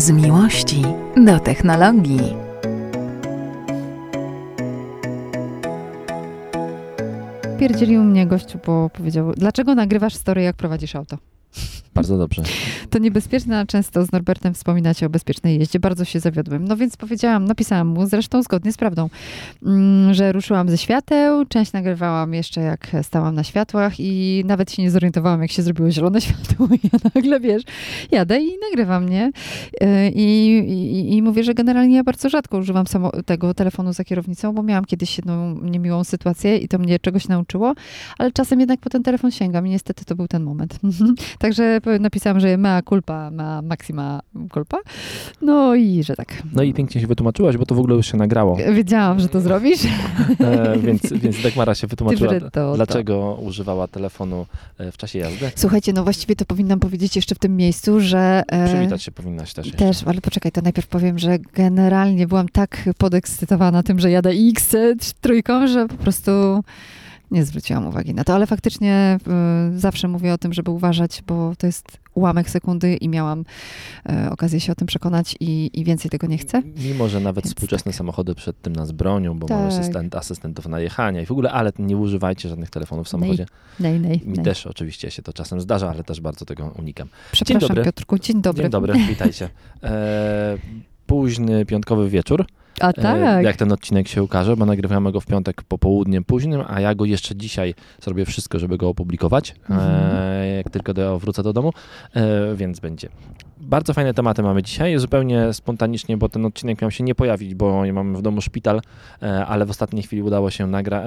Z miłości do technologii. Pierdzielił mnie gościu, bo powiedział, dlaczego nagrywasz story, jak prowadzisz auto? Bardzo dobrze. To niebezpieczne, a często z Norbertem wspominacie o bezpiecznej jeździe. Bardzo się zawiodłem. No więc powiedziałam, napisałam mu, zresztą zgodnie z prawdą, mm, że ruszyłam ze świateł, część nagrywałam jeszcze jak stałam na światłach i nawet się nie zorientowałam, jak się zrobiło zielone światło. Ja nagle, wiesz, jadę i nagrywam, nie? Yy, I, i, i mówię, że generalnie ja bardzo rzadko używam samo, tego telefonu za kierownicą, bo miałam kiedyś jedną niemiłą sytuację i to mnie czegoś nauczyło, ale czasem jednak po ten telefon sięgam i niestety to był ten moment. Także napisałam, że mea culpa ma maxima culpa. No i że tak. No i pięknie się wytłumaczyłaś, bo to w ogóle już się nagrało. Wiedziałam, że to zrobisz. E, więc, więc Dagmara się wytłumaczyła, to, dlaczego to. używała telefonu e, w czasie jazdy. Słuchajcie, no właściwie to powinnam powiedzieć jeszcze w tym miejscu, że... E, Przywitać się powinnaś też. Też, jeszcze. ale poczekaj, to najpierw powiem, że generalnie byłam tak podekscytowana tym, że jadę X trójką, że po prostu nie zwróciłam uwagi na to, ale faktycznie y, zawsze mówię o tym, żeby uważać, bo to jest ułamek sekundy i miałam y, okazję się o tym przekonać i, i, więcej tego nie chcę. Mimo, że nawet Więc współczesne tak. samochody przed tym nas bronią, bo tak. mamy asystent, asystentów najechania i w ogóle, ale nie używajcie żadnych telefonów w samochodzie. Nej, nej, Mi też oczywiście się to czasem zdarza, ale też bardzo tego unikam. Przepraszam dzień dobry. Piotrku, dzień dobry. Dzień dobry, witajcie. E, późny piątkowy wieczór. A e, tak. Jak ten odcinek się ukaże, bo nagrywamy go w piątek popołudniem późnym, a ja go jeszcze dzisiaj zrobię wszystko, żeby go opublikować, e, mhm. jak tylko do, wrócę do domu, e, więc będzie. Bardzo fajne tematy mamy dzisiaj, zupełnie spontanicznie, bo ten odcinek miał się nie pojawić, bo mamy w domu szpital, ale w ostatniej chwili udało się nagra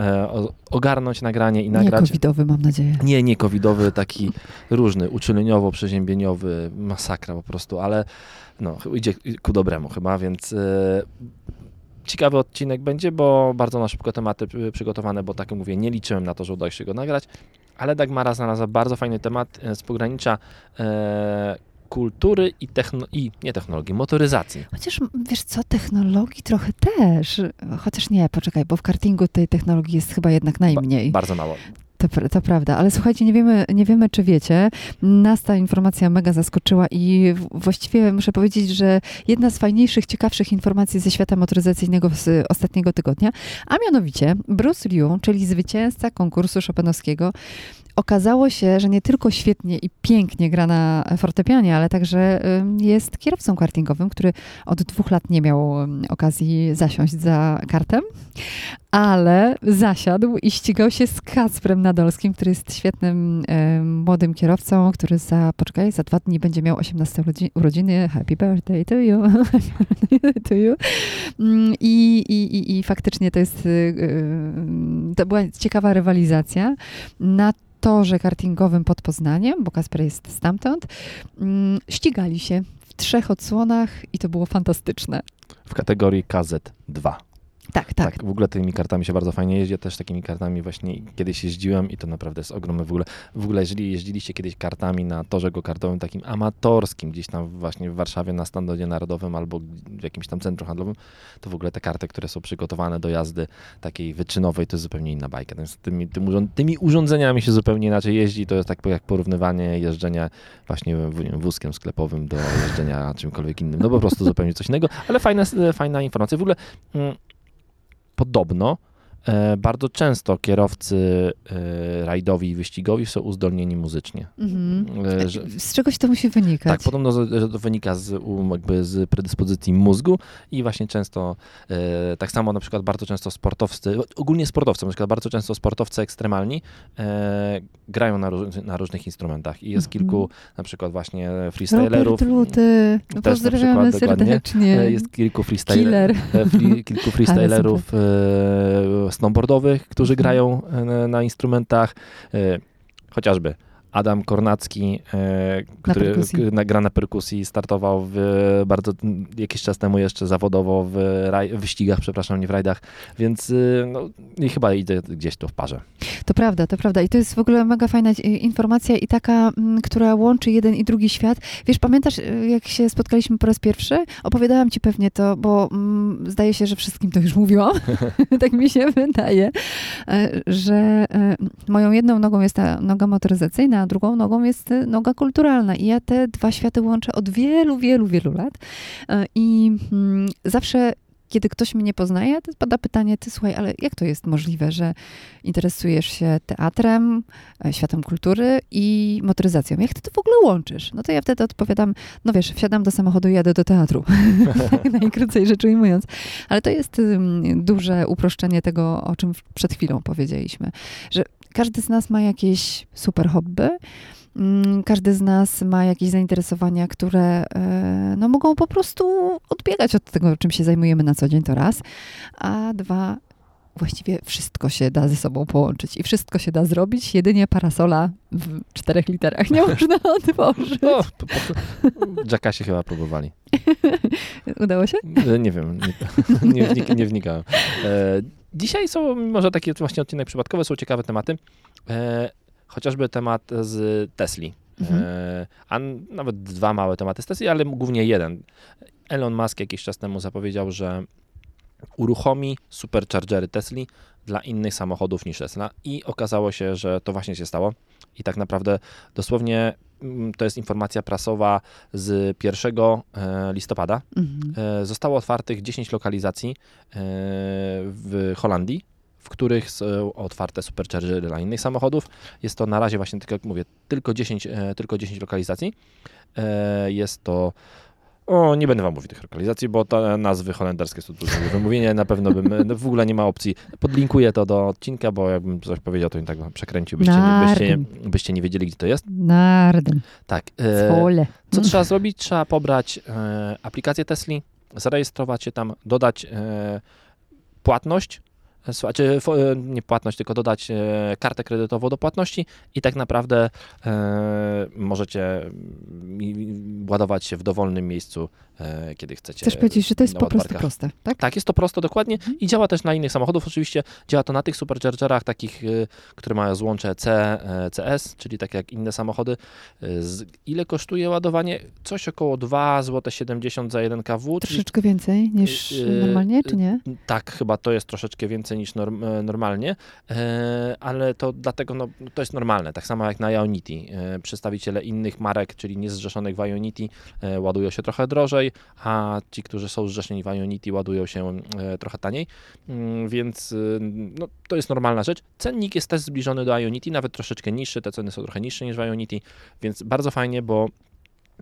ogarnąć nagranie i nagrać. Nie covidowy, mam nadzieję. Nie, nie covidowy, taki różny, uczuleniowo-przeziębieniowy, masakra po prostu, ale no, idzie ku dobremu chyba, więc ciekawy odcinek będzie, bo bardzo na szybko tematy przygotowane, bo tak jak mówię, nie liczyłem na to, że uda się go nagrać, ale Dagmara znalazła bardzo fajny temat e, z pogranicza e, kultury i, techno- i nie technologii, motoryzacji. Chociaż wiesz co, technologii trochę też. Chociaż nie, poczekaj, bo w kartingu tej technologii jest chyba jednak najmniej. Ba- bardzo mało. To, to, prawda, ale słuchajcie, nie wiemy, nie wiemy, czy wiecie. Nas ta informacja mega zaskoczyła i właściwie muszę powiedzieć, że jedna z fajniejszych, ciekawszych informacji ze świata motoryzacyjnego z ostatniego tygodnia, a mianowicie Bruce Liu, czyli zwycięzca konkursu Chopinowskiego, okazało się, że nie tylko świetnie i pięknie gra na fortepianie, ale także jest kierowcą kartingowym, który od dwóch lat nie miał okazji zasiąść za kartem, ale zasiadł i ścigał się z Kacprem Nadolskim, który jest świetnym młodym kierowcą, który za, poczekaj, za dwa dni będzie miał 18 urodziny. Happy birthday to you. to you. Mm, I, i, i, faktycznie to jest, y, y, to była ciekawa rywalizacja. Na torze kartingowym pod Poznaniem, bo Kasper jest stamtąd, mm, ścigali się w trzech odsłonach i to było fantastyczne. W kategorii KZ2. Tak, tak, tak. W ogóle tymi kartami się bardzo fajnie jeździ. Ja też takimi kartami właśnie kiedyś jeździłem i to naprawdę jest ogromne w ogóle. W ogóle, jeżeli jeździliście kiedyś kartami na torze go-kartowym takim amatorskim, gdzieś tam właśnie w Warszawie na Standardzie Narodowym albo w jakimś tam centrum handlowym, to w ogóle te karty, które są przygotowane do jazdy takiej wyczynowej, to jest zupełnie inna bajka. Więc tymi, tymi urządzeniami się zupełnie inaczej jeździ. To jest tak jak porównywanie jeżdżenia właśnie wózkiem sklepowym do jeżdżenia czymkolwiek innym. No po prostu zupełnie coś innego, ale fajna, fajna informacja. W ogóle mm, podobno bardzo często kierowcy e, rajdowi i wyścigowi są uzdolnieni muzycznie. Mhm. E, że, z czegoś to musi wynikać? Tak, podobno, że to wynika z, jakby z predyspozycji mózgu i właśnie często, tak samo na przykład bardzo często sportowcy, ogólnie sportowcy, na przykład bardzo często sportowcy ekstremalni grają na, na różnych instrumentach i jest mhm. kilku na przykład właśnie freestylerów. Robert Luty, no pozdrawiamy przykład, serdecznie. Jest kilku, freestyler, kilku freestylerów snowboardowych, którzy mhm. grają e, na instrumentach, e, chociażby Adam Kornacki, e, który na gra na perkusji, startował w, bardzo jakiś czas temu jeszcze zawodowo w, raj, wyścigach, przepraszam, nie w rajdach, więc no, i chyba idzie gdzieś tu w parze. To prawda, to prawda. I to jest w ogóle mega fajna informacja i taka, m, która łączy jeden i drugi świat. Wiesz, pamiętasz, e, jak się spotkaliśmy po raz pierwszy? Opowiadałam ci pewnie to, bo mm, zdaje się, że wszystkim to już mówiłam. tak mi się wydaje, e, że e, moją jedną nogą jest ta noga motoryzacyjna, a drugą nogą jest e, noga kulturalna. I ja te dwa światy łączę od wielu, wielu, wielu lat. I mm, zawsze kiedy ktoś mnie poznaje, to pada pytanie, ty słuchaj, ale jak to jest możliwe, że interesujesz się teatrem, e, światem kultury i motoryzacją? Jak ty to w ogóle łączysz? No to ja wtedy odpowiadam, no wiesz, wsiadam do samochodu i jadę do teatru. najkrócej rzecz ujmując. Ale to jest duże uproszczenie tego, o czym przed chwilą powiedzieliśmy, że każdy z nas ma jakieś super hobby, Każdy z nas ma jakieś zainteresowania, które e, no, mogą po prostu odbiegać od tego, czym się zajmujemy na co dzień, to raz. A dwa, właściwie wszystko się da ze sobą połączyć i wszystko się da zrobić, jedynie parasola w czterech literach nie można otworzyć. O, po, po, Jackasie chyba próbowali. Udało się? E, Nie wiem, nie, nie, wnik, nie wnikałem. E, dzisiaj są, może taki właśnie odcinek przypadkowy, są ciekawe tematy. E, chociażby temat z Tesli. Mhm. E, a nawet dwa małe tematy z Tesli, ale głównie jeden. Elon Musk jakiś czas temu zapowiedział, że uruchomi superchargery Tesli dla innych samochodów niż Tesla i okazało się, że to właśnie się stało. I tak naprawdę dosłownie mm, to jest informacja prasowa z 1 e, listopada. Mhm. E, Zostało otwartych 10 lokalizacji w Holandii, w których są otwarte superchargery dla innych samochodów. Jest to na razie właśnie, tak jak mówię, tylko 10, e, tylko 10 lokalizacji. E, Jest to o, nie będę wam mówił tych lokalizacji, bo te nazwy holenderskie są trudne do wymówienia. Na pewno bym, no w ogóle nie ma opcji. Podlinkuję to do odcinka, bo jakbym coś powiedział, to i tak przekręcił, byście, nie, byście, byście nie wiedzieli, gdzie to jest. Narden, Tak. e, co trzeba zrobić? Trzeba pobrać e, aplikację Tesli, zarejestrować się tam, dodać e, płatność, słuchajcie, nie płatność, tylko dodać e, kartę kredytową do płatności i tak naprawdę e, możecie ładować się w dowolnym miejscu, e, kiedy chcecie. Chcesz powiedzieć, że to jest po prostu proste, tak? Tak, jest to prosto, dokładnie Mhm. i działa też na innych samochodów. Oczywiście działa to na tych superchargerach, takich, które mają złącze C, CS, czyli tak jak inne samochody. Ile kosztuje ładowanie? Coś około 2 zł 70 za 1 kW. Czyli, Troszeczkę więcej niż normalnie, czy nie? tak, chyba to jest troszeczkę więcej niż norm, e, normalnie, e, ale to dlatego no, to jest normalne. Tak samo jak na Ionity. E, Przedstawiciele innych marek, czyli niezrzeszonych w Ionity, ładują się trochę drożej, a ci, którzy są zrzeszeni w Ionity, ładują się trochę taniej, Mm, więc no, to jest normalna rzecz. Cennik jest też zbliżony do Ionity, nawet troszeczkę niższy, te ceny są trochę niższe niż w Ionity, więc bardzo fajnie, bo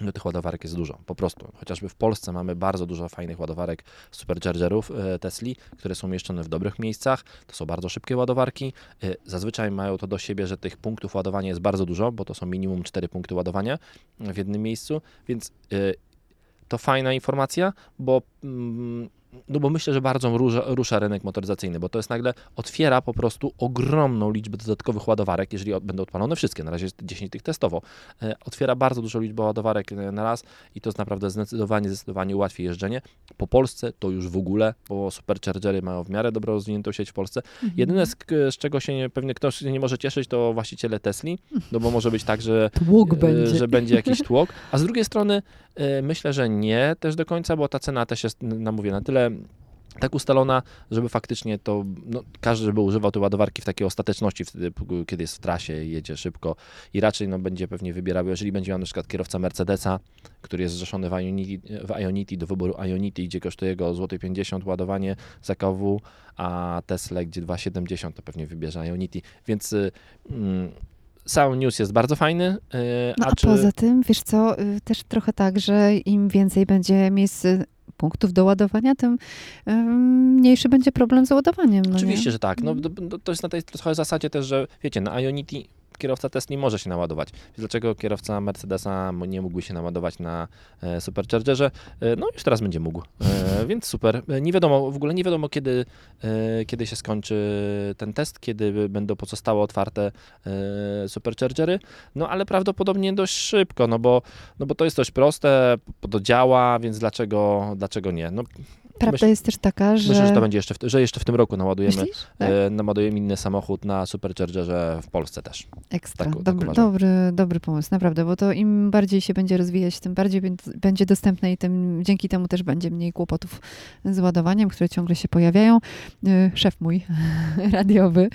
no, tych ładowarek jest dużo, po prostu. Chociażby w Polsce mamy bardzo dużo fajnych ładowarek superchargerów e, Tesli, które są umieszczone w dobrych miejscach. To są bardzo szybkie ładowarki. E, Zazwyczaj mają to do siebie, że tych punktów ładowania jest bardzo dużo, bo to są minimum 4 punkty ładowania w jednym miejscu, więc e, to fajna informacja, bo mm, no bo myślę, że bardzo rusza, rusza rynek motoryzacyjny, bo to jest nagle otwiera po prostu ogromną liczbę dodatkowych ładowarek, jeżeli od- będą odpalone wszystkie. Na razie jest 10 tych testowo. E, Otwiera bardzo dużą liczbę ładowarek e, na raz i to jest naprawdę zdecydowanie, zdecydowanie ułatwi jeżdżenie. Po Polsce to już w ogóle, bo superchargery mają w miarę dobrze rozwiniętą sieć w Polsce. Mhm. Jedyne, z, z czego się nie, pewnie ktoś się nie może cieszyć, to właściciele Tesli, no bo może być tak, że e, będzie. że będzie jakiś tłok. A z drugiej strony e, myślę, że nie też do końca, bo ta cena też jest, na mówię, na tyle tak ustalona, żeby faktycznie to, no, każdy żeby używał tej ładowarki w takiej ostateczności, wtedy, kiedy jest w trasie, jedzie szybko. I raczej no, będzie pewnie wybierał, jeżeli będzie miał na przykład kierowca Mercedesa, który jest zrzeszony w Ionity, w Ionity do wyboru Ionity, gdzie kosztuje go złoty 50 ładowanie za KW, a Tesla, gdzie 2,70 to pewnie wybierze Ionity, więc y, mm, sam news jest bardzo fajny, y, No, a, a czy... poza tym, wiesz co, y, też trochę tak, że im więcej będzie miejsc, punktów do ładowania, tym mniejszy będzie problem z ładowaniem. No Oczywiście, nie? że tak. No, to, jest na tej trochę zasadzie też, że wiecie, na Ionity kierowca Tesla może się naładować. Dlaczego kierowca Mercedesa nie mógłby się naładować na e, Superchargerze? E, no już teraz będzie mógł, e, więc super. Nie wiadomo, w ogóle nie wiadomo, kiedy, kiedy się skończy ten test, kiedy będą pozostałe otwarte Superchargery, no ale prawdopodobnie dość szybko, no bo, no bo to jest dość proste, to działa, więc dlaczego, dlaczego nie? No, Prawda Myślę- jest też taka, że... Myślę, że to będzie jeszcze w, że jeszcze w tym roku naładujemy, Myślisz? Tak? e, naładujemy inny samochód na Superchargerze w Polsce też. Ekstra. tak- tak dobry, uważam. dobry, dobry pomysł, naprawdę, bo to im bardziej się będzie rozwijać, tym bardziej bę- będzie dostępne i tym dzięki temu też będzie mniej kłopotów z ładowaniem, które ciągle się pojawiają. Y, Szef mój radiowy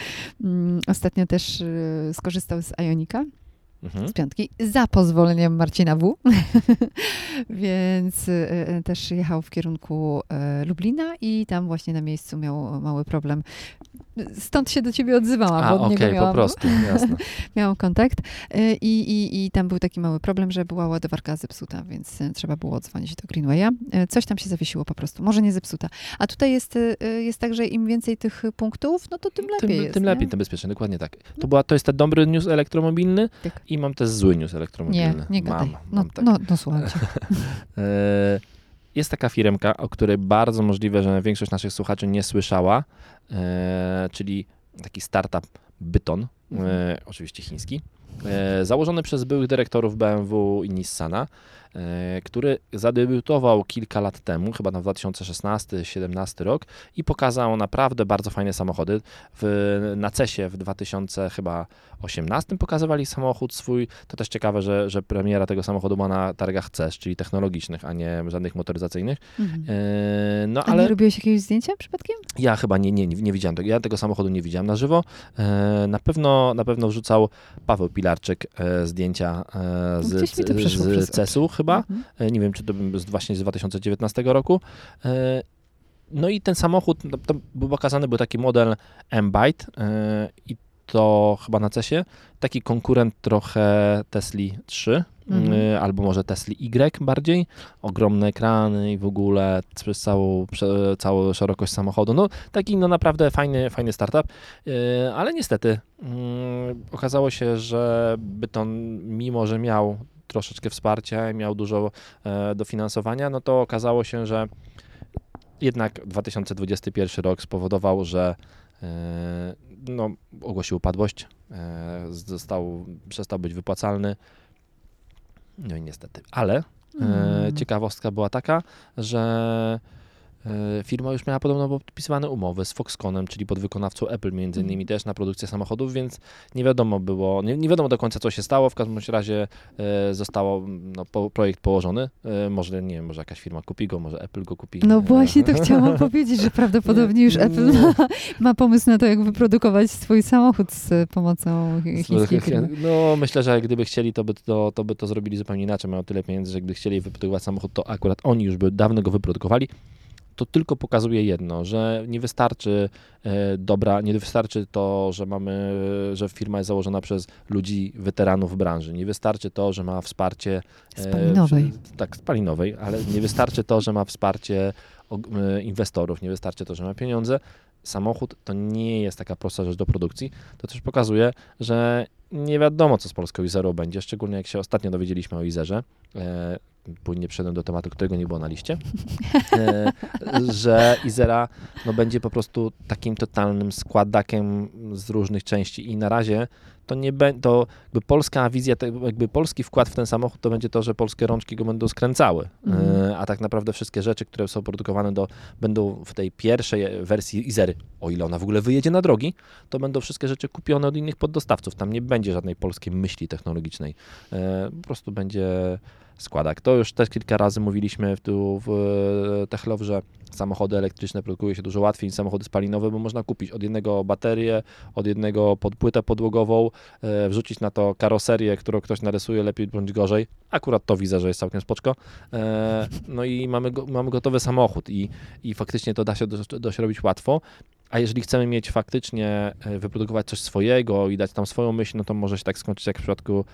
mm, ostatnio też y, skorzystał z Ionika, Mhm. z piątki, za pozwoleniem Marcina W. Więc y, y, też jechał w kierunku y, Lublina i tam właśnie na miejscu miał mały problem. Stąd się do ciebie odzywałam, A, bo od okej, niego po miałam, prostu, jasne. miałam kontakt y, i, i, tam był taki mały problem, że była ładowarka zepsuta, więc trzeba było odzwonić do Greenwaya. Coś tam się zawiesiło po prostu, może nie zepsuta. A tutaj jest, jest tak, że im więcej tych punktów, no to tym lepiej tym, jest. tym nie? lepiej, tym bezpieczniej, dokładnie tak. To, była, to jest ten dobry news elektromobilny Tak. i mam też zły news Nie, elektromobilny. nie gadaj. Mam, no, mam tak. no, no słuchajcie. E, Jest taka firmka, o której bardzo możliwe, że większość naszych słuchaczy nie słyszała, e, czyli taki startup Byton, e, Mhm. oczywiście chiński, e, założony przez byłych dyrektorów BMW i Nissana, e, który zadebiutował kilka lat temu, chyba na 2016-17 rok i pokazał naprawdę bardzo fajne samochody. W, na CESie w 2018 pokazywali samochód swój. To też ciekawe, że, że premiera tego samochodu była na targach CES, czyli technologicznych, a nie żadnych motoryzacyjnych. Mhm. E, No A nie ale robiłeś jakiegoś zdjęcia przypadkiem? ja chyba nie, nie, nie widziałem tego. Ja tego samochodu nie widziałem na żywo. E, Na pewno, na pewno wrzucał Paweł Pilarczyk e, zdjęcia e, z, z, z. CES-u chyba. Mhm. E, Nie wiem, czy to był właśnie z 2019 roku. E, No i ten samochód, no, to był pokazany, był taki model M-Byte e, i to chyba na CESie. Taki konkurent trochę Tesli 3, Mhm. albo może Tesli Y bardziej. Ogromne ekrany i w ogóle przez całą, całą szerokość samochodu. No taki no naprawdę fajny, fajny startup, ale niestety mm, okazało się, że Byton, mimo że miał troszeczkę wsparcia, miał dużo e, dofinansowania, no to okazało się, że jednak 2021 rok spowodował, że e, no, ogłosił upadłość, e, został, przestał być wypłacalny. No i niestety. Ale Mm. ciekawostka była taka, że firma już miała podobno podpisywane umowy z Foxconnem, czyli podwykonawcą Apple między Mhm. innymi też na produkcję samochodów, więc nie wiadomo było, nie, nie wiadomo do końca co się stało, w każdym razie e, zostało no, po, projekt położony, e, może nie wiem, może jakaś firma kupi go, może Apple go kupi. No e, właśnie to chciałam powiedzieć, że prawdopodobnie już Apple ma, ma pomysł na to, jak wyprodukować swój samochód z pomocą chińskiej firmy. No, myślę, że gdyby chcieli, to by to, to by to zrobili zupełnie inaczej. Mają tyle pieniędzy, że gdy chcieli wyprodukować samochód, to akurat oni już by dawno go wyprodukowali. To tylko pokazuje jedno, że nie wystarczy e, dobra, nie wystarczy to, że mamy, że firma jest założona przez ludzi, weteranów branży. Nie wystarczy to, że ma wsparcie e, Spalinowej. tak, spalinowej, ale nie wystarczy to, że ma wsparcie e, inwestorów, nie wystarczy to, że ma pieniądze. Samochód to nie jest taka prosta rzecz do produkcji. To też pokazuje, że nie wiadomo, co z polską Izerą będzie, szczególnie jak się ostatnio dowiedzieliśmy o Izerze. Płynnie przeszedłem do tematu, którego nie było na liście, e, że Izera no, będzie po prostu takim totalnym składakiem z różnych części. I na razie to nie będzie, to jakby polska wizja, jakby polski wkład w ten samochód to będzie to, że polskie rączki go będą skręcały, Mhm. e, a tak naprawdę wszystkie rzeczy, które są produkowane do, będą w tej pierwszej wersji Izery, o ile ona w ogóle wyjedzie na drogi, to będą wszystkie rzeczy kupione od innych poddostawców, tam nie będzie żadnej polskiej myśli technologicznej, e, po prostu będzie składak. To już też kilka razy mówiliśmy tu w e, Techlow, że samochody elektryczne produkuje się dużo łatwiej niż samochody spalinowe, bo można kupić od jednego baterię, od jednego pod płytę podłogową, e, wrzucić na to karoserię, którą ktoś narysuje lepiej bądź gorzej. Akurat to widzę, że jest całkiem spoczko. E, no i mamy, mamy gotowy samochód i, i faktycznie to da się dość, dość robić łatwo. A jeżeli chcemy mieć faktycznie, wyprodukować coś swojego i dać tam swoją myśl, no to może się tak skończyć jak w przypadku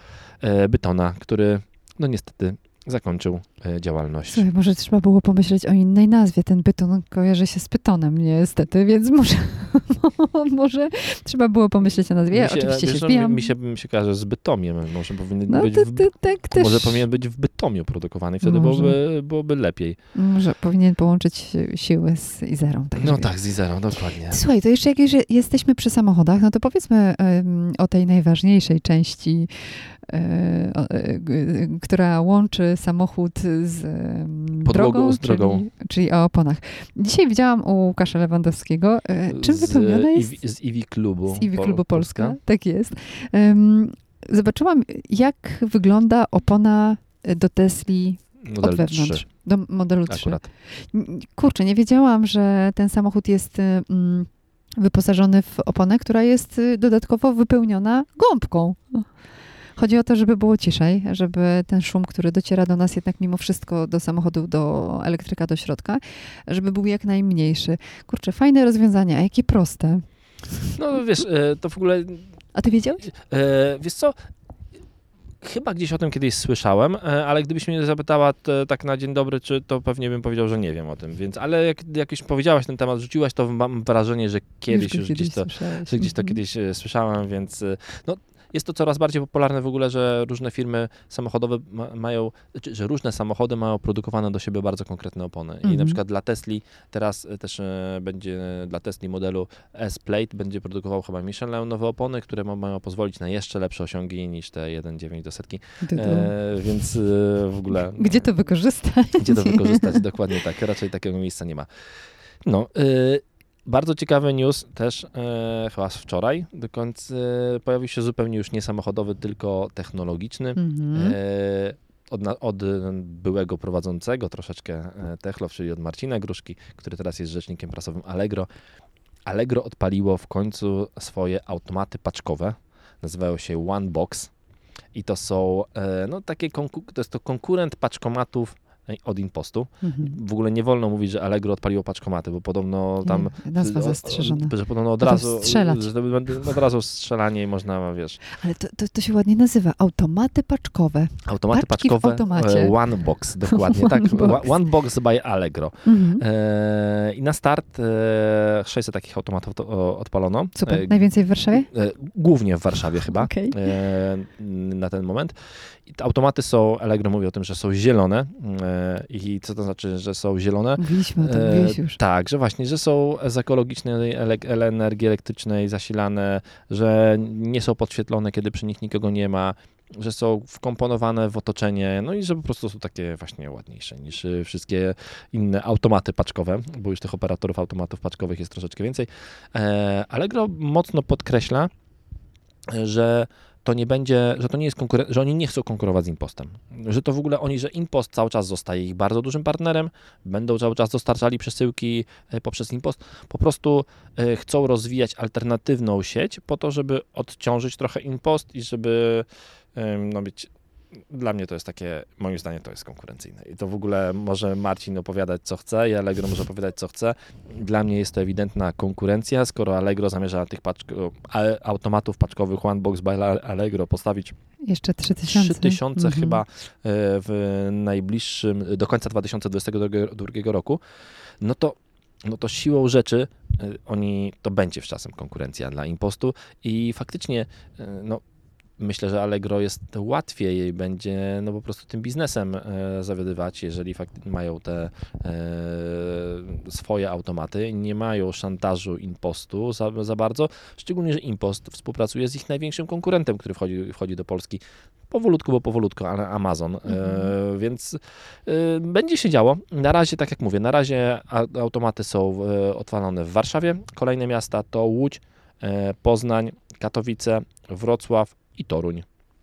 Bytona, który no niestety zakończył e, działalność. Słuchaj, może trzeba było pomyśleć o innej nazwie. Ten byton kojarzy się z pytonem niestety, więc może, może trzeba było pomyśleć o nazwie. Ja się, oczywiście wiesz, się no, zbijam. mi, się, mi się kojarzy z Bytomiem, może powinien no być w, tak też. może powinien być w Bytomiu produkowany wtedy Może. byłoby, byłoby lepiej. Może powinien połączyć siły z Izerą. Tak No tak, z Izerą, dokładnie. Słuchaj, to jeszcze jak jesteśmy przy samochodach, no to powiedzmy em, o tej najważniejszej części która łączy samochód z Podłogą, drogą, z drogą. Czyli, czyli o oponach. Dzisiaj widziałam u Łukasza Lewandowskiego, e, czym z, wypełnione jest Iwi- z Iwi Klubu. z Iwi Klubu Polska. Tak jest. Zobaczyłam, jak wygląda opona do Tesli Model od wewnątrz, 3 do modelu 3. akurat. Kurczę, nie wiedziałam, że ten samochód jest mm, wyposażony w oponę, która jest y, dodatkowo wypełniona gąbką. Chodzi o to, żeby było ciszej, żeby ten szum, który dociera do nas jednak mimo wszystko do samochodu, do elektryka, do środka, żeby był jak najmniejszy. Kurczę, fajne rozwiązania, a jakie proste. No wiesz, e, to w ogóle A ty wiedziałeś? E, wiesz co? Chyba gdzieś o tym kiedyś słyszałem, e, ale gdybyś mnie zapytała tak na dzień dobry, czy to pewnie bym powiedział, że nie wiem o tym. Więc, ale jak, jak już powiedziałaś ten temat, rzuciłaś, to mam wrażenie, że kiedyś go już gdzieś to, słyszałeś. że gdzieś to kiedyś słyszałem, więc no, jest to coraz bardziej popularne w ogóle, że różne firmy samochodowe ma, mają, że różne samochody mają produkowane do siebie bardzo konkretne opony. I Mhm. na przykład dla Tesli teraz e, też e, będzie dla Tesli modelu S-Plate będzie produkował chyba Michelin nowe opony, które ma, mają pozwolić na jeszcze lepsze osiągi niż te 1.9 do setki. E, więc e, w ogóle... Gdzie to wykorzystać? Gdzie to wykorzystać? Dokładnie tak. Raczej takiego miejsca nie ma. No, y, bardzo ciekawy news też e, chyba z wczoraj. Do końca e, pojawił się zupełnie już nie samochodowy, tylko technologiczny. Mhm. E, od, od byłego prowadzącego troszeczkę e, Techlow, czyli od Marcina Gruszki, który teraz jest rzecznikiem prasowym Allegro. Allegro odpaliło w końcu swoje automaty paczkowe. Nazywają się One Box. I to są, e, no takie, to jest to konkurent paczkomatów od Impostu. Mhm. W ogóle nie wolno mówić, że Allegro odpaliło paczkomaty, bo podobno tam... Nazwa zastrzeżona. Że podobno od razu... strzelać. Że od razu strzelanie i można, wiesz... Ale to, to, to się ładnie nazywa. Automaty paczkowe. Automaty Paczki paczkowe. e, One Box, dokładnie tak. One box. One Box by Allegro. Mhm. E, I na start e, 600 takich automatów to, odpalono. Super. E, Najwięcej w Warszawie? e, głównie w Warszawie chyba Okej. e, na ten moment. I te automaty są, Allegro mówi o tym, że są zielone. E, I co to znaczy, że są zielone? Mówiliśmy o tym, E, mówiłeś już. Tak, że właśnie, że są z ekologicznej energii elektrycznej zasilane, że nie są podświetlone, kiedy przy nich nikogo nie ma, że są wkomponowane w otoczenie, no i że po prostu są takie właśnie ładniejsze niż y, wszystkie inne automaty paczkowe, bo już tych operatorów automatów paczkowych jest troszeczkę więcej. E, Allegro mocno podkreśla, że to nie będzie, że to nie jest konkuren- że oni nie chcą konkurować z Impostem. Że to w ogóle oni, że Impost cały czas zostaje ich bardzo dużym partnerem, będą cały czas dostarczali przesyłki e, poprzez Impost. Po prostu e, chcą rozwijać alternatywną sieć po to, żeby odciążyć trochę Impost i żeby no, być dla mnie to jest takie, moim zdaniem to jest konkurencyjne. I to w ogóle może Marcin opowiadać co chce i Allegro może opowiadać co chce. Dla mnie jest to ewidentna konkurencja, skoro Allegro zamierza tych paczko, a- automatów paczkowych One Box by Allegro postawić Jeszcze 3000. 3000 Mhm. chyba e, w najbliższym, do końca 2022 roku, no to, no to siłą rzeczy e, oni, to będzie w czasem konkurencja dla Impostu i faktycznie e, no, myślę, że Allegro jest łatwiej jej będzie no po prostu tym biznesem e, zawiadywać, jeżeli mają te e, swoje automaty, nie mają szantażu Impostu za, za bardzo, szczególnie, że Impost współpracuje z ich największym konkurentem, który wchodzi, wchodzi do Polski. Powolutku, bo powolutku, ale Amazon. E, Mhm. więc e, będzie się działo. Na razie, tak jak mówię, na razie automaty są e, odwalone w Warszawie. Kolejne miasta to Łódź, Poznań, Katowice, Wrocław i Toruń.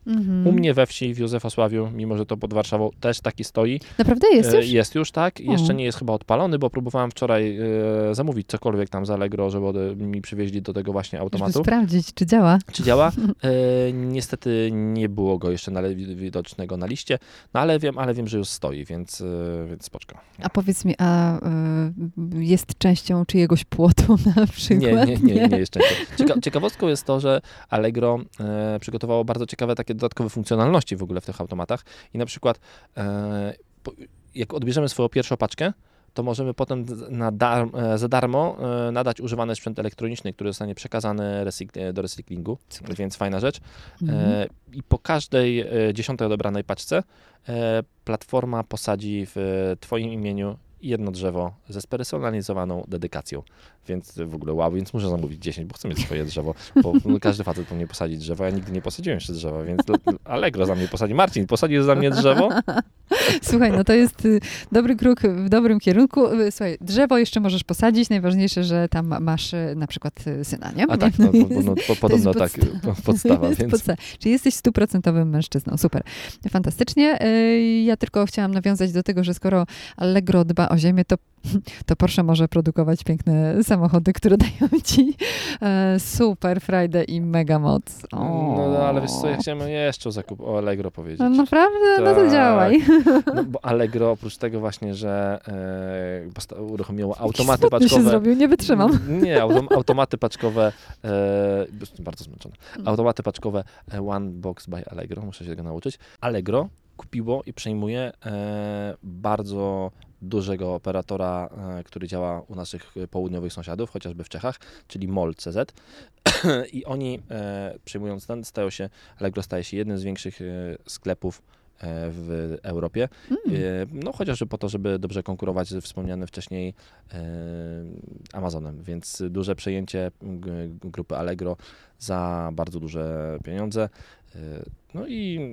Mhm. U mnie we wsi w Józefosławiu, mimo że to pod Warszawą, też taki stoi. Naprawdę jest E, już? Jest już, tak. Jeszcze nie jest chyba odpalony, bo próbowałem wczoraj e, zamówić cokolwiek tam z Allegro, żeby ode- mi przywieźli do tego właśnie Żeby automatu. sprawdzić, czy działa. Czy działa? E, niestety nie było go jeszcze na, widocznego na liście, no ale wiem, ale wiem, że już stoi, więc, e, więc spoczko. A powiedz mi, a y, jest częścią czyjegoś płotu na Nie, przykład? nie, nie, nie jest często. Cieka ciekawostką jest to, że Allegro e, przygotowało bardzo ciekawe takie dodatkowe funkcjonalności w ogóle w tych automatach i na przykład e, jak odbierzemy swoją pierwszą paczkę, to możemy potem dar, e, za darmo e, nadać używany sprzęt elektroniczny, który zostanie przekazany do recyklingu, Super. więc fajna rzecz. Mhm. I po każdej dziesiątej odebranej paczce platforma posadzi w Twoim imieniu i jedno drzewo ze spersonalizowaną dedykacją. Więc w ogóle wow, więc muszę zamówić 10, bo chcę mieć swoje drzewo, bo no, każdy facet po mnie posadzi drzewo, ja nigdy nie posadziłem jeszcze drzewa, więc Allegro za mnie posadzi. Marcin, posadzisz za mnie drzewo? Słuchaj, no to jest y, dobry krok w dobrym kierunku. Y, słuchaj, drzewo jeszcze możesz posadzić, najważniejsze, że tam masz y, na przykład syna, nie? A tak, no, no, no, po, podobno tak, podstawa. Więc... podstawa. Czyli jesteś stuprocentowym mężczyzną, super. Fantastycznie. Ja tylko chciałam nawiązać do tego, że skoro Allegro dba o ziemię, to to Porsche może produkować piękne samochody, które dają ci e, super frajdę i mega moc. O. No, no, ale wiesz co, ja chciałem jeszcze o zakup o Allegro powiedzieć. No, naprawdę? Tak. No to tak. działaj. No, bo Allegro oprócz tego właśnie, że e, uruchomiło automaty paczkowe. się zrobił, nie wytrzymam. Nie, autom, automaty paczkowe, e, bardzo zmęczony. Mm. Automaty paczkowe e, One Box by Allegro, muszę się tego nauczyć. Allegro kupiło i przejmuje e, bardzo dużego operatora, e, który działa u naszych południowych sąsiadów, chociażby w Czechach, czyli MOL.cz i oni e, przyjmując ten, stają się, Allegro staje się jednym z większych sklepów w Europie. Mm. No chociażby po to, żeby dobrze konkurować ze wspomnianym wcześniej Amazonem, więc duże przejęcie grupy Allegro za bardzo duże pieniądze. No i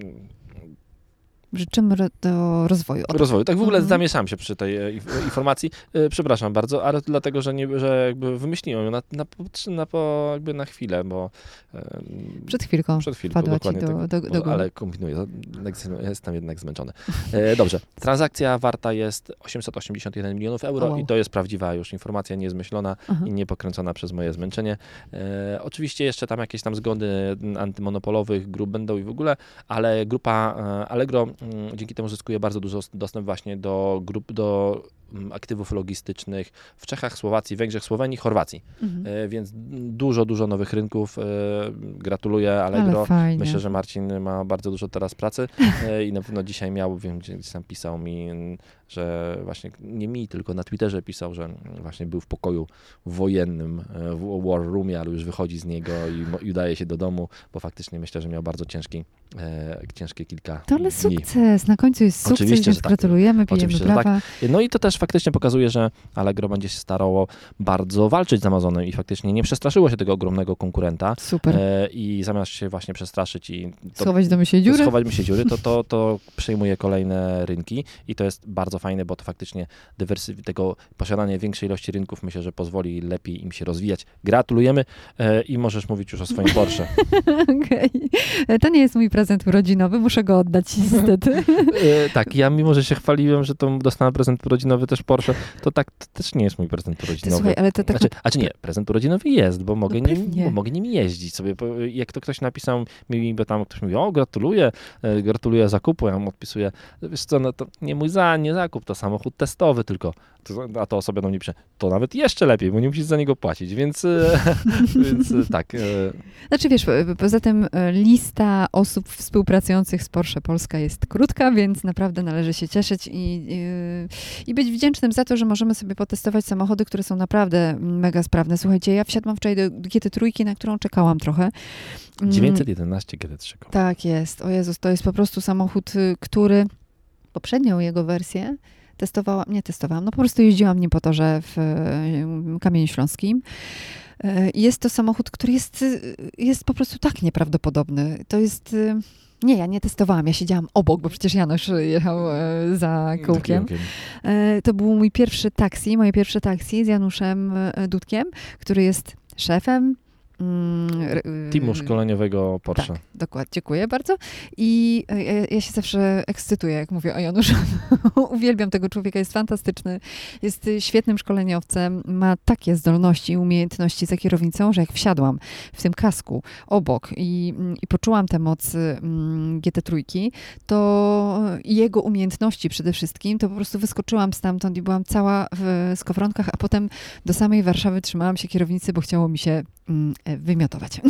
życzymy do rozwoju. Rozwoju. Tak w ogóle mhm. zamieszałem się przy tej e, informacji. E, przepraszam bardzo, ale dlatego, że, nie, że jakby wymyśliłem ją na, na, na, jakby na chwilę, bo... Przed chwilką Przed chwilką, dokładnie. Do, tak, do, do, ale kombinuję, jestem jednak zmęczony. E, dobrze, transakcja warta jest 881 milionów euro wow. i to jest prawdziwa już informacja, niezmyślona i nie pokręcona przez moje zmęczenie. oczywiście jeszcze tam jakieś tam zgody antymonopolowych grup będą i w ogóle, ale grupa Allegro dzięki temu zyskuje bardzo dużo dostęp właśnie do grup, do mm, aktywów logistycznych w Czechach, Słowacji, Węgrzech, Słowenii, Chorwacji. Mhm. E, więc dużo, dużo nowych rynków. E, gratuluję Allegro. Myślę, że Marcin ma bardzo dużo teraz pracy e, i na pewno dzisiaj miał, wiem, gdzieś tam pisał mi, że właśnie nie mi, tylko na Twitterze pisał, że właśnie był w pokoju wojennym, w War Roomie, ale już wychodzi z niego i, i udaje się do domu, bo faktycznie myślę, że miał bardzo ciężki, e, ciężkie kilka To ale dni. sukces, na końcu jest sukces, Oczywiście, więc tak. gratulujemy, pijemy Oczywiście, brawa. Tak. No i to też faktycznie pokazuje, że Allegro będzie się starało bardzo walczyć z Amazonem i faktycznie nie przestraszyło się tego ogromnego konkurenta. Super. E, I zamiast się właśnie przestraszyć i to, schować do się dziury, schować się dziury to, to, to przejmuje kolejne rynki i to jest bardzo fajne, bo to faktycznie dywersyf- tego posiadanie większej ilości rynków myślę, że pozwoli lepiej im się rozwijać. Gratulujemy e, i możesz mówić już o swoim Porsche. Okej. Okay. To nie jest mój prezent urodzinowy, muszę go oddać niestety. e, tak, ja mimo, że się chwaliłem, że to dostałem prezent urodzinowy też Porsche, to tak to też nie jest mój prezent urodzinowy. Słuchaj, ale to tak... Znaczy, a czy nie, prezent urodzinowy jest, bo mogę, no nim, bo mogę nim jeździć sobie. Jak to ktoś napisał mi, bo tam ktoś mówi, o gratuluję, e, gratuluję zakupu, ja mu odpisuję, wiesz co, no to nie mój za, nie zakup, to samochód testowy tylko. A to osobie do mnie pisze, to nawet jeszcze lepiej, bo nie musisz za niego płacić, więc, e, więc e, tak. Znaczy wiesz, poza tym lista osób współpracujących z Porsche Polska jest krótka, więc naprawdę należy się cieszyć i, i, być wdzięcznym za to, że możemy sobie potestować samochody, które są naprawdę mega sprawne. Słuchajcie, ja wsiadłam wczoraj do GT3, na którą czekałam trochę. 911 GT3. Tak jest. O Jezus, to jest po prostu samochód, y, który poprzednią jego wersję testowałam, nie testowałam, no po prostu jeździłam nim po torze w y, Kamieniu Śląskim. Y, jest to samochód, który jest, jest po prostu tak nieprawdopodobny. To jest... Nie, ja nie testowałam, ja siedziałam obok, bo przecież Janusz jechał za kółkiem. To był mój pierwszy taksi, moje pierwsze taksi z Januszem Dudkiem, który jest szefem Teamu szkoleniowego Porsche. Tak, dokładnie, dziękuję bardzo. I ja, ja, się zawsze ekscytuję, jak mówię o Januszu. Uwielbiam tego człowieka, jest fantastyczny, jest świetnym szkoleniowcem, ma takie zdolności i umiejętności za kierownicą, że jak wsiadłam w tym kasku obok i, i poczułam tę moc mm, GT3, to jego umiejętności przede wszystkim, to po prostu wyskoczyłam stamtąd i byłam cała w skowronkach, a potem do samej Warszawy trzymałam się kierownicy, bo chciało mi się mm, E, wymiotować.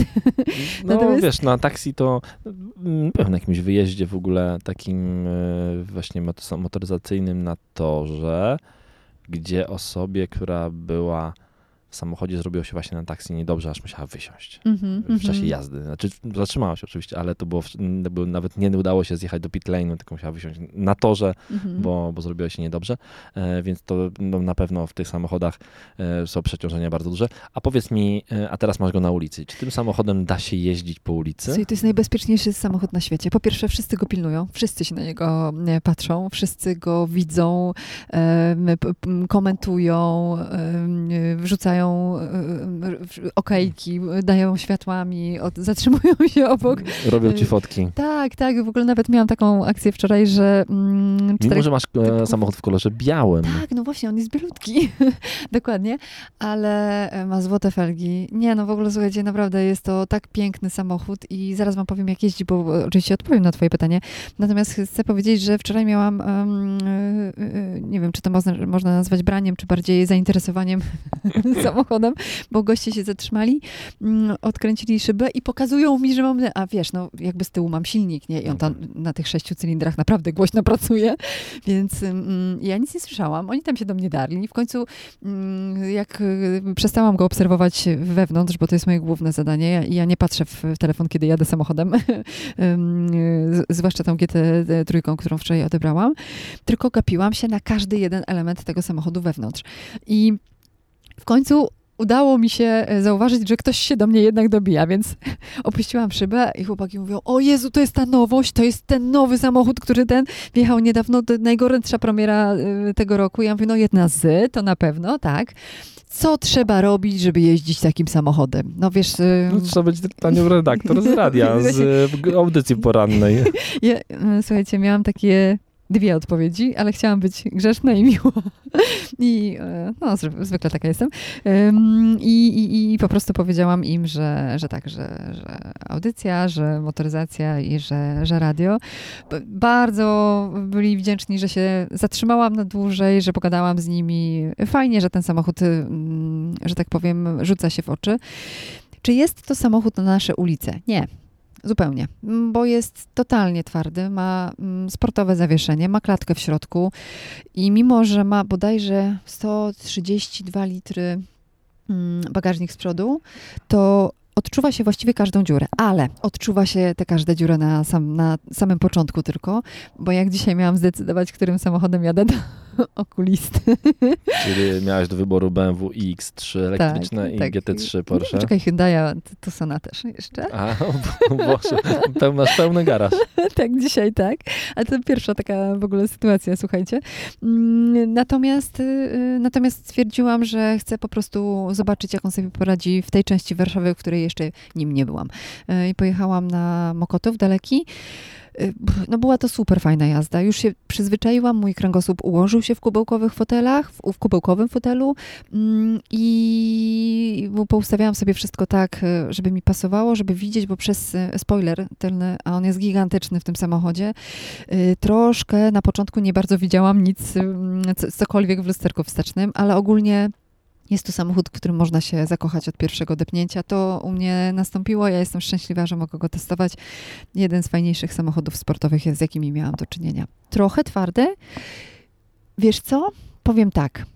No Natomiast... wiesz, na taksi to mm, byłem na jakimś wyjeździe w ogóle takim e, właśnie motoryzacyjnym na torze, gdzie osobie, która była samochodzie zrobiło się właśnie na taksy niedobrze, aż musiała wysiąść Mhm, w czasie mhm. jazdy. Znaczy zatrzymała się oczywiście, ale to było, w- nawet nie udało się zjechać do pit lane'u, tylko musiała wysiąść na torze, Mhm. bo, bo zrobiło się niedobrze, e, więc to no, na pewno w tych samochodach e, są przeciążenia bardzo duże. A powiedz mi, e, a teraz masz go na ulicy, czy tym samochodem da się jeździć po ulicy? Słuchaj, to jest najbezpieczniejszy samochód na świecie. Po pierwsze, wszyscy go pilnują, wszyscy się na niego e, patrzą, wszyscy go widzą, p- komentują, e, wrzucają em, w- okejki, dają światłami, od, zatrzymują się obok. Robią ci fotki. Tak, tak, w ogóle nawet miałam taką akcję wczoraj, że mm, Mimo, że masz e, samochód w kolorze białym. tak, no właśnie, on jest bielutki, dokładnie, ale e, ma złote felgi. Nie, no w ogóle słuchajcie, naprawdę jest to tak piękny samochód i zaraz wam powiem, jak jeździ, bo oczywiście odpowiem na twoje pytanie. Natomiast chcę powiedzieć, że wczoraj miałam, e, nie wiem, czy to można, można nazwać braniem, czy bardziej zainteresowaniem samochodem, bo goście się zatrzymali, mm, odkręcili szybę i pokazują mi, że mam, a wiesz, no jakby z tyłu mam silnik, nie? I on tam na tych sześciu cylindrach naprawdę głośno pracuje, więc mm, ja nic nie słyszałam. Oni tam się do mnie darli. W końcu, mm, jak y, przestałam go obserwować wewnątrz, bo to jest moje główne zadanie, ja, ja nie patrzę w, telefon, kiedy jadę samochodem, y, zwłaszcza tą GT trójką, którą wczoraj odebrałam, tylko gapiłam się na każdy jeden element tego samochodu wewnątrz. I w końcu udało mi się e, zauważyć, że ktoś się do mnie jednak dobija, więc opuściłam szybę i chłopaki mówią, o Jezu, to jest ta nowość, to jest ten nowy samochód, który ten wjechał niedawno, najgorętsza premiera y, tego roku. Ja mówię, no jedna z, to na pewno, tak. Co trzeba robić, żeby jeździć takim samochodem? No wiesz... y, No, trzeba być panią redaktor z radia, z e, audycji porannej. Ja, e, słuchajcie, miałam takie dwie odpowiedzi, ale chciałam być grzeczna i miła. I e, no, zwy- zwykle taka jestem. I, i, I po prostu powiedziałam im, że, że tak, że, że audycja, że motoryzacja i że, że radio. Bardzo byli wdzięczni, że się zatrzymałam na dłużej, że pogadałam z nimi. Fajnie, że ten samochód, ym, że tak powiem, rzuca się w oczy. Czy jest to samochód na nasze ulice? Nie. Zupełnie, bo jest totalnie twardy, ma mm, sportowe zawieszenie, ma klatkę w środku i mimo, że ma bodajże 132 litry mm, bagażnik z przodu, to odczuwa się właściwie każdą dziurę, ale odczuwa się tę każdą dziurę na, sam, na samym początku tylko, bo jak dzisiaj miałam zdecydować, którym samochodem jadę, to okulisty. Czyli miałeś do wyboru BMW iX3 elektryczne i tak. GT3 Porsche. Nie, czekaj, Hyundai'a, Tucsona też jeszcze. A, Boże, peł- masz pełny garaż. tak, dzisiaj tak. Ale to pierwsza taka w ogóle sytuacja, słuchajcie. Mm, Natomiast, y, natomiast stwierdziłam, że chcę po prostu zobaczyć, jak on sobie poradzi w tej części Warszawy, w której jeszcze nim nie byłam. Y, I pojechałam na Mokotów daleki. Y, No była to super fajna jazda. Już się przyzwyczaiłam, mój kręgosłup ułożył się w kubełkowych fotelach, w, w kubełkowym fotelu mm, i poustawiałam sobie wszystko tak, y, żeby mi pasowało, żeby widzieć, bo przez y, spoiler tylny, a on jest gigantyczny w tym samochodzie, troszkę na początku nie bardzo widziałam nic, cokolwiek w lusterku wstecznym, ale ogólnie jest to samochód, w którym można się zakochać od pierwszego depnięcia. To u mnie nastąpiło. Ja jestem szczęśliwa, że mogę go testować. Jeden z fajniejszych samochodów sportowych, z jakimi miałam do czynienia. Trochę twardy. Wiesz co? Powiem tak.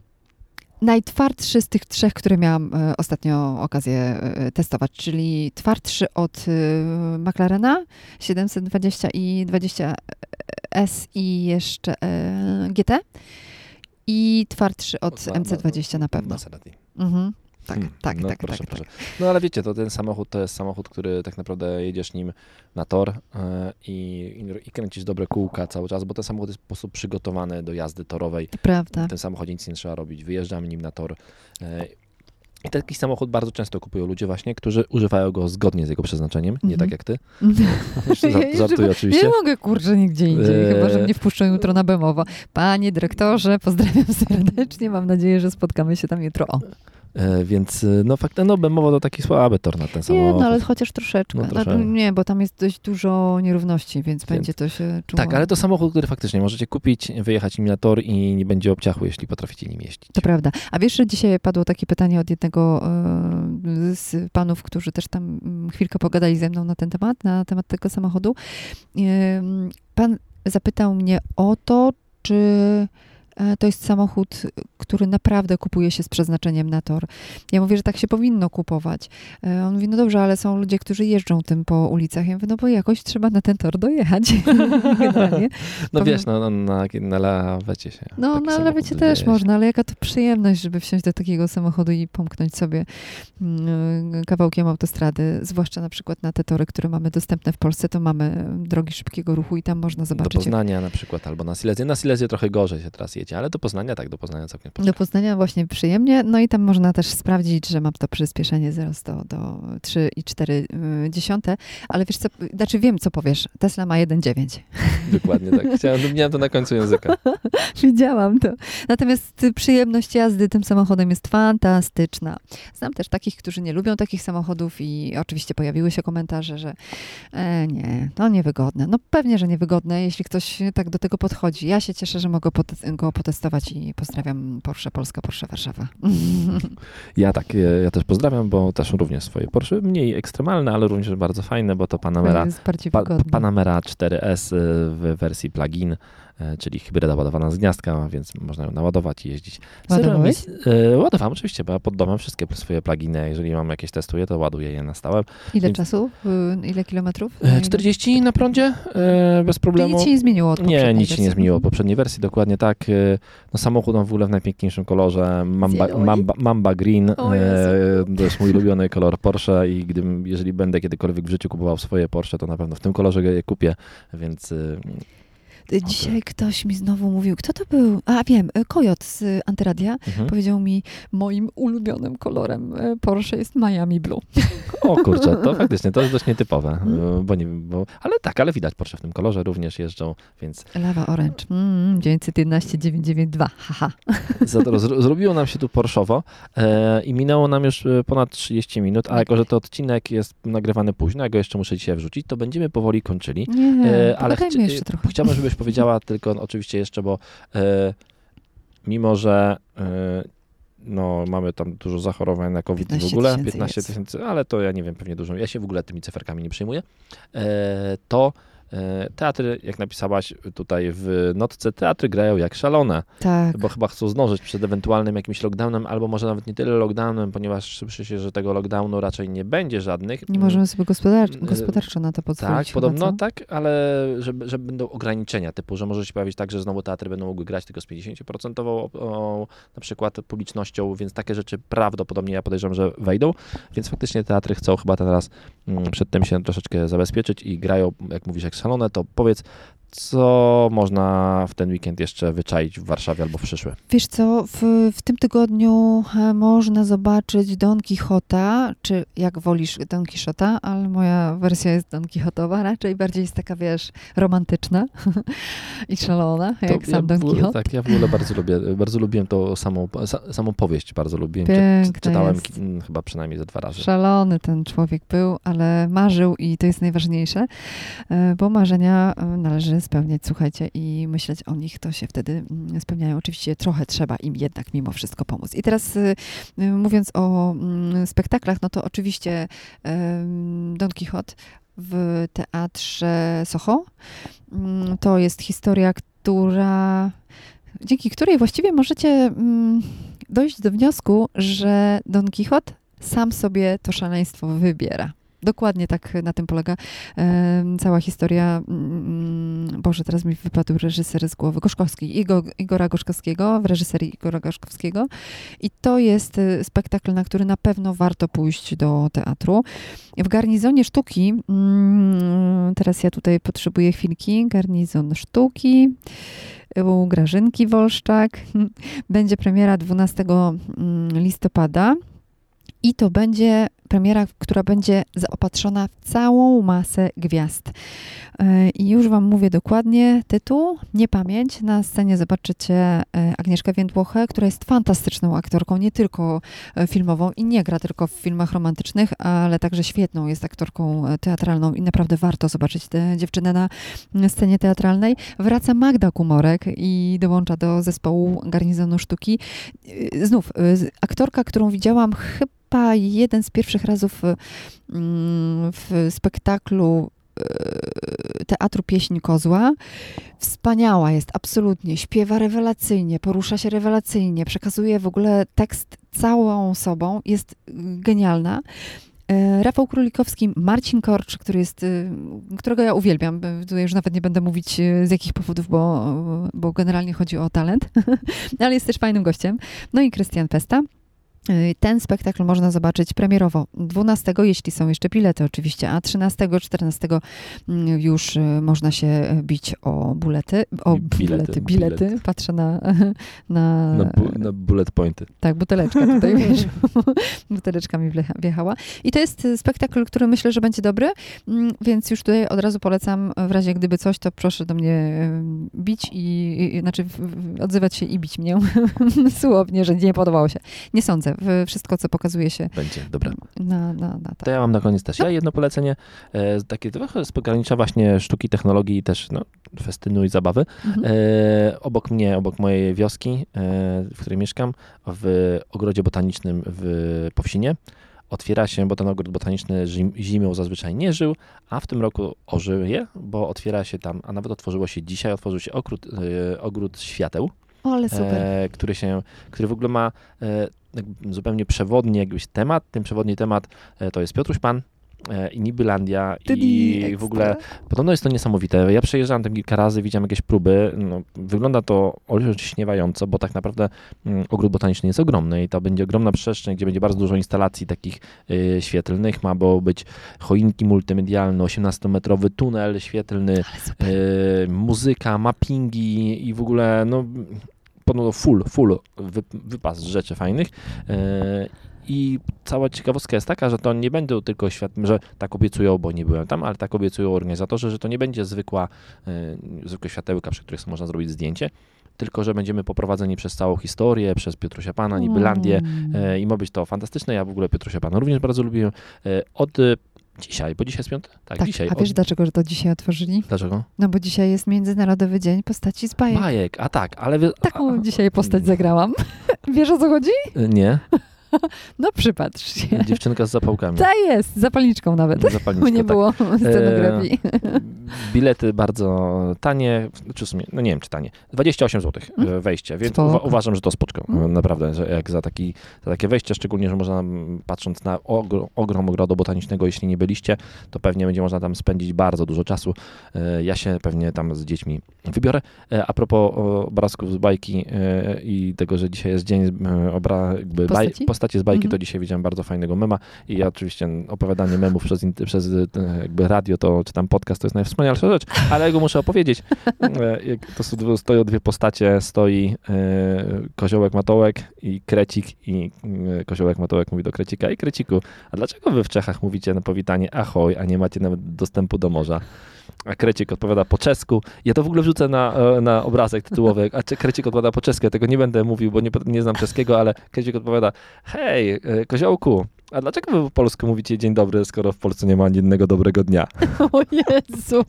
Najtwardszy z tych trzech, które miałam e, ostatnio okazję e, testować, czyli twardszy od e, McLarena 720 i 20S i jeszcze GT i twardszy od MC20 na pewno. Maserati. Mhm. Tak, Hmm, tak, no, tak, proszę, tak, proszę. tak. No ale wiecie, to ten samochód to jest samochód, który tak naprawdę jedziesz nim na tor e, i, i, kręcisz dobre kółka cały czas, bo ten samochód jest po prostu przygotowany do jazdy torowej. To prawda. W tym samochodzie nic nie trzeba robić. Wyjeżdżamy nim na tor. I taki samochód bardzo często kupują ludzie właśnie, którzy używają go zgodnie z jego przeznaczeniem, nie Mhm. tak jak ty. Ja Żart- Żartuję Nie oczywiście. mogę, kurczę, nigdzie indziej, Eee. chyba, że mnie wpuszczą jutro na Bemowo. Panie dyrektorze, pozdrawiam serdecznie, mam nadzieję, że spotkamy się tam jutro. O. E, Więc e, no faktycznie, no Bemowo to taki słaby tor na ten Nie, samochód. no ale chociaż troszeczkę. No, No, trochę. nie, bo tam jest dość dużo nierówności, więc, będzie to się czuło. Tak, ale to samochód, który faktycznie możecie kupić, wyjechać nim na tor i nie będzie obciachły, jeśli potraficie nim jeździć. To prawda. A wiesz, że dzisiaj padło takie pytanie od jednego e, z panów, którzy też tam mm, chwilkę pogadali ze mną na ten temat, na temat tego samochodu. Pan zapytał mnie o to, czy to jest samochód, który naprawdę kupuje się z przeznaczeniem na tor. Ja mówię, że tak się powinno kupować. E, On mówi, no dobrze, ale są ludzie, którzy jeżdżą tym po ulicach. Ja mówię, no bo jakoś trzeba na ten tor dojechać. Generalnie. No Powiem- wiesz, no, no, na, na lawecie się. No, samochód wiecie też można, ale jaka to przyjemność, żeby wsiąść do takiego samochodu i pomknąć sobie mm, kawałkiem autostrady, zwłaszcza na przykład na te tory, które mamy dostępne w Polsce, to mamy drogi szybkiego ruchu i tam można Do zobaczyć. jak- Poznania na przykład, albo na Silezję. Na Silezję trochę gorzej się teraz jedzie, ale do Poznania tak, do Poznania całkiem Do Poznania właśnie przyjemnie, no i tam można też sprawdzić, że mam to przyspieszenie 0-100 do 3,4, ale wiesz co, znaczy wiem, co powiesz, Tesla ma 1,9. Dokładnie tak. Chciałem, miałem to na końcu języka. Widziałam to. Natomiast y, przyjemność jazdy tym samochodem jest fantastyczna. Znam też takich, którzy nie lubią takich samochodów i oczywiście pojawiły się komentarze, że e, nie, no niewygodne. No pewnie, że niewygodne, jeśli ktoś tak do tego podchodzi. Ja się cieszę, że mogę pot- go potestować i pozdrawiam Porsche Polska, Porsche Warszawa. Ja tak, ja, też pozdrawiam, bo też również swoje Porsche, mniej ekstremalne, ale również bardzo fajne, bo to Panamera, pa. Panamera 4S y, w wersji plug-in, czyli hybryda ładowana z gniazdka, więc można ją naładować i jeździć. Ładowałeś? emisji- e, Ładowałem oczywiście, bo ja pod domem wszystkie swoje pluginy, jeżeli mam jakieś testuję, to ładuję je na stałe. Ile Więc- czasu? Y, Ile kilometrów? E, Ile- 40 na prądzie, e, bez problemu. nic się nie zmieniło od Nie, nic się nie zmieniło od poprzedniej wersji, dokładnie tak. E, No samochód mam w ogóle w najpiękniejszym kolorze, Mamba? Mamba, Mamba Green, e, to jest mój ulubiony kolor Porsche i gdybym, jeżeli będę kiedykolwiek w życiu kupował swoje Porsche, to na pewno w tym kolorze je kupię, więc Y, Dzisiaj ktoś mi znowu mówił, kto to był? A wiem, y, Kojot z y, Antyradia mhm. powiedział mi, moim ulubionym kolorem y, Porsche jest Miami Blue. o kurczę, to faktycznie, to jest dość nietypowe, Mhm. bo nie bo, ale tak, ale widać Porsche w tym kolorze również jeżdżą, więc Lava Orange. Mm, 911 992. Haha. zrobiło nam się tu Porszowo e, i minęło nam już e, ponad 30 minut, a jako, że to odcinek jest nagrywany późno, ja go jeszcze muszę dzisiaj wrzucić, to będziemy powoli kończyli. Nie, E, ale chci- jeszcze trochę. Chciałbym, żebyś powiedziała tylko oczywiście jeszcze, bo e, mimo, że e, no, mamy tam dużo zachorowań na COVID w 15 ogóle, tysięcy 15 jest. tysięcy, ale to ja nie wiem, pewnie dużo, ja się w ogóle tymi cyferkami nie przejmuję, e, to teatry, jak napisałaś tutaj w notce, teatry grają jak szalone, Tak. bo chyba chcą zdążyć przed ewentualnym jakimś lockdownem, albo może nawet nie tyle lockdownem, ponieważ słyszy się, że tego lockdownu raczej nie będzie żadnych. Nie możemy sobie gospodar- Mm, gospodarczo na to pozwolić. Tak, podobno co? tak, ale że, że będą ograniczenia typu, że może się pojawić tak, że znowu teatry będą mogły grać tylko z 50% o, o, na przykład publicznością, więc takie rzeczy prawdopodobnie ja podejrzewam, że wejdą, więc faktycznie teatry chcą chyba teraz mm, przed tym się troszeczkę zabezpieczyć i grają, jak mówisz, jak szalone, to powiedz, co można w ten weekend jeszcze wyczaić w Warszawie albo w przyszły? Wiesz co, w, w tym tygodniu e, można zobaczyć Don Quixota, czy jak wolisz Don Quixota, ale moja wersja jest Don Quixotowa, raczej bardziej jest taka, wiesz, romantyczna i szalona, To jak ja sam Don Quixote. Tak, ja w ogóle bardzo lubię, bardzo lubiłem tą samą, sa, samą powieść, bardzo lubiłem. Piękna czytałem jest. mm, chyba przynajmniej ze dwa razy. Szalony ten człowiek był, ale marzył i to jest najważniejsze, e, bo marzenia e, należy spełniać, słuchajcie, i myśleć o nich, to się wtedy mm, spełniają. Oczywiście trochę trzeba im jednak mimo wszystko pomóc. I teraz y, y, mówiąc o mm, spektaklach, no to oczywiście Don Quixote w teatrze Soho. Mm, To jest historia, która dzięki której właściwie możecie dojść do wniosku, że Don Quixote sam sobie to szaleństwo wybiera. Dokładnie tak na tym polega cała historia. mm, Boże, teraz mi wypadł reżyser z głowy. Gorzkowski, Igo, Igora Gorzkowskiego, w reżyserii Igora Gorzkowskiego. I to jest y, spektakl, na który na pewno warto pójść do teatru. W garnizonie sztuki, mm, teraz ja tutaj potrzebuję chwilki, garnizon sztuki u Grażynki Wolszczak. Będzie premiera 12 mm, listopada i to będzie premiera, która będzie zaopatrzona w całą masę gwiazd. E, I już Wam mówię dokładnie tytuł, nie pamięć. Na scenie zobaczycie e, Agnieszkę Więdłochę, która jest fantastyczną aktorką, nie tylko e, filmową i nie gra tylko w filmach romantycznych, ale także świetną jest aktorką teatralną i naprawdę warto zobaczyć tę dziewczynę na scenie teatralnej. Wraca Magda Kumorek i dołącza do zespołu Garnizonu Sztuki. Znów, aktorka, którą widziałam chyba jeden z pierwszych razów y, mm, w spektaklu y, Teatru Pieśń Kozła. Wspaniała jest, absolutnie. Śpiewa rewelacyjnie, porusza się rewelacyjnie, przekazuje w ogóle tekst całą sobą. Jest y, genialna. E, Rafał Królikowski, Marcin Korcz, który jest, y, którego ja uwielbiam. Tutaj już nawet nie będę mówić y, z jakich powodów, bo, bo generalnie chodzi o talent, ale jest też fajnym gościem. No i Krystian Pesta. Y, Ten spektakl można zobaczyć premierowo 12, jeśli są jeszcze bilety oczywiście, a 13, 14 mm, już y, można się bić o bulety, o Bilety, bulety, bilety. bilety. Patrzę na, na, Na, bu, na bullet pointy. tak, buteleczka tutaj, wiesz, buteleczka mi wjechała. I to jest y, spektakl, który myślę, że będzie dobry, mm, więc już tutaj od razu polecam, w razie gdyby coś, to proszę do mnie bić i, i znaczy odzywać się i bić mnie słownie, że nie podobało się. Nie sądzę. W- Wszystko, co pokazuje się Będzie, dobra. na, na, na To tak. ja mam na koniec też. Ja jedno polecenie, e, takie trochę z pogranicza właśnie sztuki, technologii i też no, festynu i zabawy. Mhm. E, obok mnie, obok mojej wioski, e, w której mieszkam, w ogrodzie botanicznym w Powsinie, otwiera się, bo ten ogród botaniczny zim, zimą zazwyczaj nie żył, a w tym roku ożyje, bo otwiera się tam, a nawet otworzyło się dzisiaj, otworzył się ogród, e, ogród świateł, O, ale super. e, który się, który w ogóle ma e, zupełnie przewodni jakbyś temat. Ten przewodni temat e, to jest Piotruś Pan e, i Nibylandia i w ekstra. ogóle podobno jest to niesamowite. Ja przejeżdżałem tam kilka razy, widziałem jakieś próby. No, wygląda to olśniewająco, bo tak naprawdę mm, ogród botaniczny jest ogromny i to będzie ogromna przestrzeń, gdzie będzie bardzo dużo instalacji takich y, świetlnych. Ma było być choinki multimedialne, 18-metrowy tunel świetlny, e, muzyka, mappingi i w ogóle no podobno full, full wy, wypas rzeczy fajnych. E, I cała ciekawostka jest taka, że to nie będą tylko świat, że tak obiecują, bo nie byłem tam, ale tak obiecują organizatorzy, że to nie będzie zwykła, e, zwykłe światełka, przy których można zrobić zdjęcie, tylko że będziemy poprowadzeni przez całą historię, przez Piotrusia Pana, Nibylandię, Mm. e, i ma być to fantastyczne. Ja w ogóle Piotrusia Pana również bardzo lubiłem. Od dzisiaj, bo dzisiaj jest piątek? Tak, Tak, dzisiaj. a wiesz od, dlaczego że to dzisiaj otworzyli? dlaczego? No bo dzisiaj jest Międzynarodowy Dzień Postaci z bajek. Bajek, a tak, ale... Taką a, dzisiaj postać zagrałam. Wiesz o co chodzi? Nie, No przypatrz się. dziewczynka z zapałkami. Ta jest, z zapalniczką nawet. Zapalniczka, Bo nie tak. było scenografii. Bilety bardzo tanie, czy w sumie, no nie wiem czy tanie, 28 zł Mm. wejście, więc uwa- uważam, że to spoczko, Mm. naprawdę, że jak za, taki, za takie wejście, szczególnie, że można, patrząc na ogr- ogrom ogrodu botanicznego, jeśli nie byliście, to pewnie będzie można tam spędzić bardzo dużo czasu. E, Ja się pewnie tam z dziećmi wybiorę. E, A propos obrazków z bajki e, i tego, że dzisiaj jest dzień e, obra, jakby baj, Postaci? Postaci z bajki, to Mhm. dzisiaj widziałem bardzo fajnego mema i ja oczywiście opowiadanie memów przez, przez e, jakby radio, to czy tam podcast to jest najwspanialsza rzecz, ale ja go muszę opowiedzieć. E, To są, stoją dwie postacie, stoi e, koziołek Matołek i Krecik i koziołek Matołek mówi do Krecika i Kreciku, a dlaczego wy w Czechach mówicie na powitanie ahoj, a nie macie nawet dostępu do morza? A Krecik odpowiada po czesku. Ja to w ogóle wrzucę na, e, na obrazek tytułowy, a Krecik odpowiada po czesku. Ja tego nie będę mówił, bo nie, nie znam czeskiego, ale Krecik odpowiada hej, e, koziołku, a dlaczego wy po polsku mówicie dzień dobry, skoro w Polsce nie ma ani jednego dobrego dnia? O Jezu!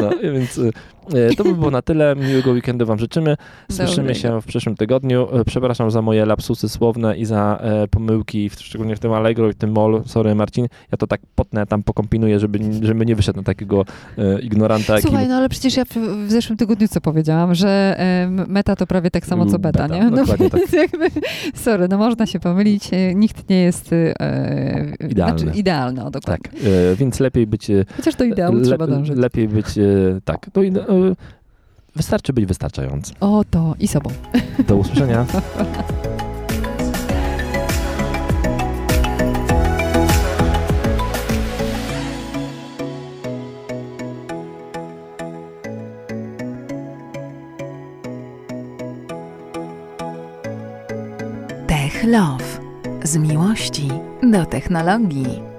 No, więc y, y, to by było na tyle. Miłego weekendu Wam życzymy. Słyszymy Dobrego. się w przyszłym tygodniu. Y, Przepraszam za moje lapsusy słowne i za e, pomyłki, szczególnie w tym Allegro i w tym mall. Sorry Marcin, ja to tak potnę, tam pokompinuję, żeby, żeby nie wyszedł na takiego e, ignoranta. jakim- Słuchaj, no ale przecież ja w, zeszłym tygodniu co powiedziałam, że em, meta to prawie tak samo co beta, Beta, nie? No dokładnie tak. sorry, no można się pomylić, e, nikt nie jest e, Idealny. Znaczy, idealny, dokładnie. Tak, e, więc lepiej być... Chociaż do ideału trzeba dążyć. Lepiej być, tak, do, wystarczy być wystarczający. O, to i sobą. Do usłyszenia. Tech Love. Z miłości do technologii.